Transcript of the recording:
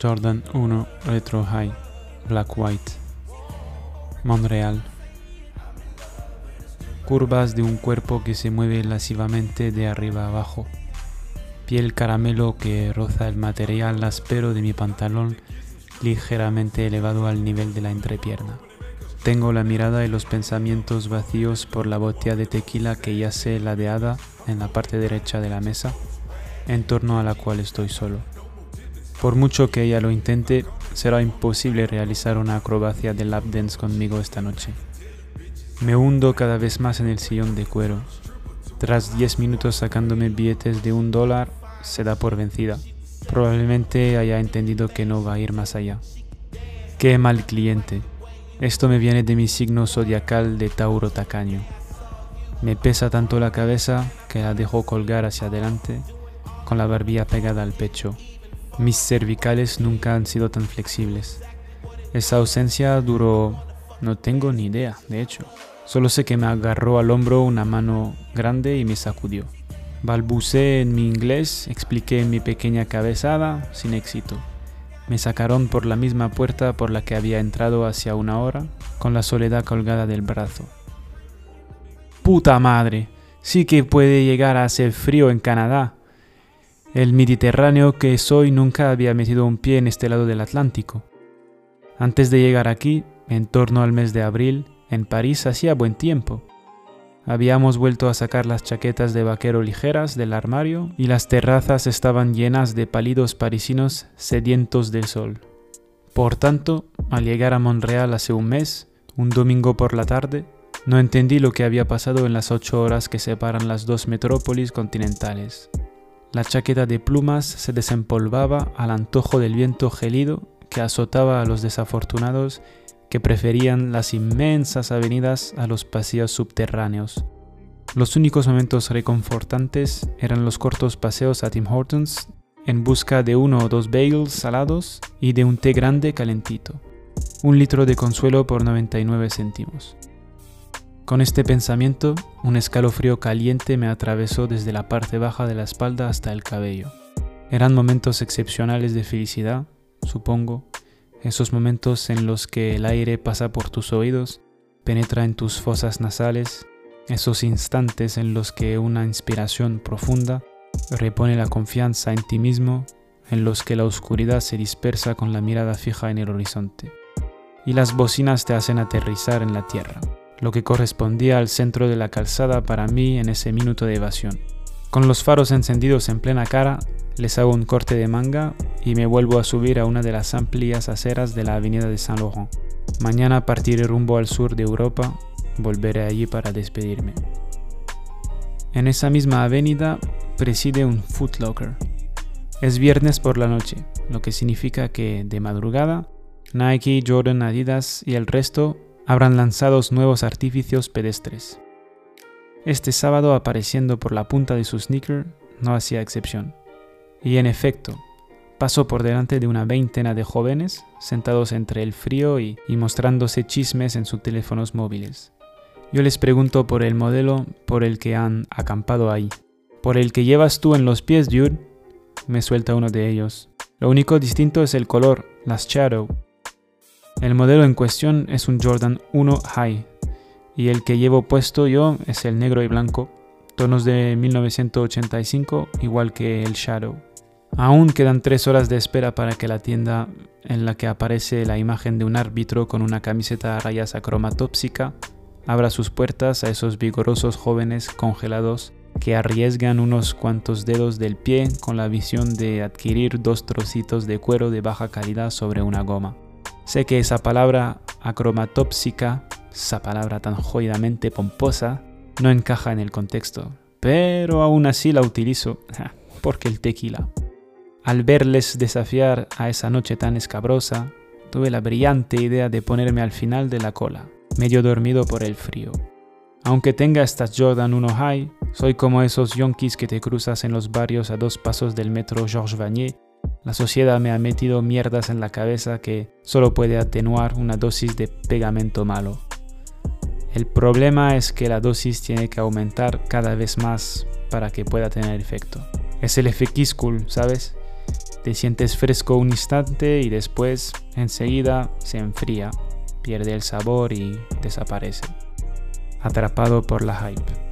Jordan 1 Retro High Black White Montreal Curvas de un cuerpo que se mueve lascivamente de arriba abajo. Piel caramelo que roza el material áspero de mi pantalón ligeramente elevado al nivel de la entrepierna. Tengo la mirada y los pensamientos vacíos por la botella de tequila que yace ladeada en la parte derecha de la mesa, en torno a la cual estoy solo. Por mucho que ella lo intente, será imposible realizar una acrobacia de lap dance conmigo esta noche. Me hundo cada vez más en el sillón de cuero. Tras 10 minutos sacándome billetes de un dólar, se da por vencida. Probablemente haya entendido que no va a ir más allá. Qué mal cliente. Esto me viene de mi signo zodiacal de Tauro tacaño. Me pesa tanto la cabeza que la dejo colgar hacia adelante, con la barbilla pegada al pecho. Mis cervicales nunca han sido tan flexibles. Esa ausencia duró... no tengo ni idea, de hecho. Solo sé que me agarró al hombro una mano grande y me sacudió. Balbucé en mi inglés, expliqué mi pequeña cabezada, sin éxito. Me sacaron por la misma puerta por la que había entrado hacia una hora, con la soledad colgada del brazo. ¡Puta madre! Sí que puede llegar a hacer frío en Canadá. El Mediterráneo que soy nunca había metido un pie en este lado del Atlántico. Antes de llegar aquí, en torno al mes de abril, en París hacía buen tiempo. Habíamos vuelto a sacar las chaquetas de vaquero ligeras del armario y las terrazas estaban llenas de pálidos parisinos sedientos del sol. Por tanto, al llegar a Montreal hace un mes, un domingo por la tarde, no entendí lo que había pasado en las ocho horas que separan las dos metrópolis continentales. La chaqueta de plumas se desempolvaba al antojo del viento gélido que azotaba a los desafortunados que preferían las inmensas avenidas a los pasillos subterráneos. Los únicos momentos reconfortantes eran los cortos paseos a Tim Hortons en busca de uno o dos bagels salados y de un té grande calentito. Un litro de consuelo por 99 céntimos. Con este pensamiento, un escalofrío caliente me atravesó desde la parte baja de la espalda hasta el cabello. Eran momentos excepcionales de felicidad, supongo, esos momentos en los que el aire pasa por tus oídos, penetra en tus fosas nasales, esos instantes en los que una inspiración profunda repone la confianza en ti mismo, en los que la oscuridad se dispersa con la mirada fija en el horizonte. Y las bocinas te hacen aterrizar en la tierra lo que correspondía al centro de la calzada para mí en ese minuto de evasión. Con los faros encendidos en plena cara, les hago un corte de manga y me vuelvo a subir a una de las amplias aceras de la avenida de Saint Laurent. Mañana partiré rumbo al sur de Europa, volveré allí para despedirme. En esa misma avenida preside un Footlocker. Es viernes por la noche, lo que significa que de madrugada Nike, Jordan, Adidas y el resto habrán lanzado nuevos artificios pedestres. Este sábado apareciendo por la punta de su sneaker no hacía excepción. Y en efecto, pasó por delante de una veintena de jóvenes sentados entre el frío y, y mostrándose chismes en sus teléfonos móviles. Yo les pregunto por el modelo por el que han acampado ahí. ¿Por el que llevas tú en los pies, dude? Me suelta uno de ellos. Lo único distinto es el color, las shadow, el modelo en cuestión es un Jordan 1 High y el que llevo puesto yo es el negro y blanco, tonos de 1985 tóxica que el Shadow. Aún quedan tres horas de espera para que la tienda en la que aparece la imagen de un árbitro con una camiseta a rayas acromatópsica abra sus puertas a esos vigorosos jóvenes congelados que arriesgan unos cuantos dedos del pie con la visión de adquirir dos trocitos de cuero de baja calidad sobre una goma. Sé que esa palabra acromatópsica, esa palabra tan jodidamente pomposa, no encaja en el contexto, pero aún así la utilizo, porque el tequila. Al verles desafiar a esa noche tan escabrosa, tuve la brillante idea de ponerme al final de la cola, medio dormido por el frío. Aunque tenga estas Jordan 1 High, soy como esos yonkis que te cruzas en los barrios a dos pasos del metro Georges Vanier la sociedad me ha metido mierdas en la cabeza que solo puede atenuar una dosis de pegamento malo. El problema es que la dosis tiene que aumentar cada vez más para que pueda tener efecto. Es el efecto ¿sabes? Te sientes fresco un instante y después enseguida se enfría, pierde el sabor y desaparece. Atrapado por la hype.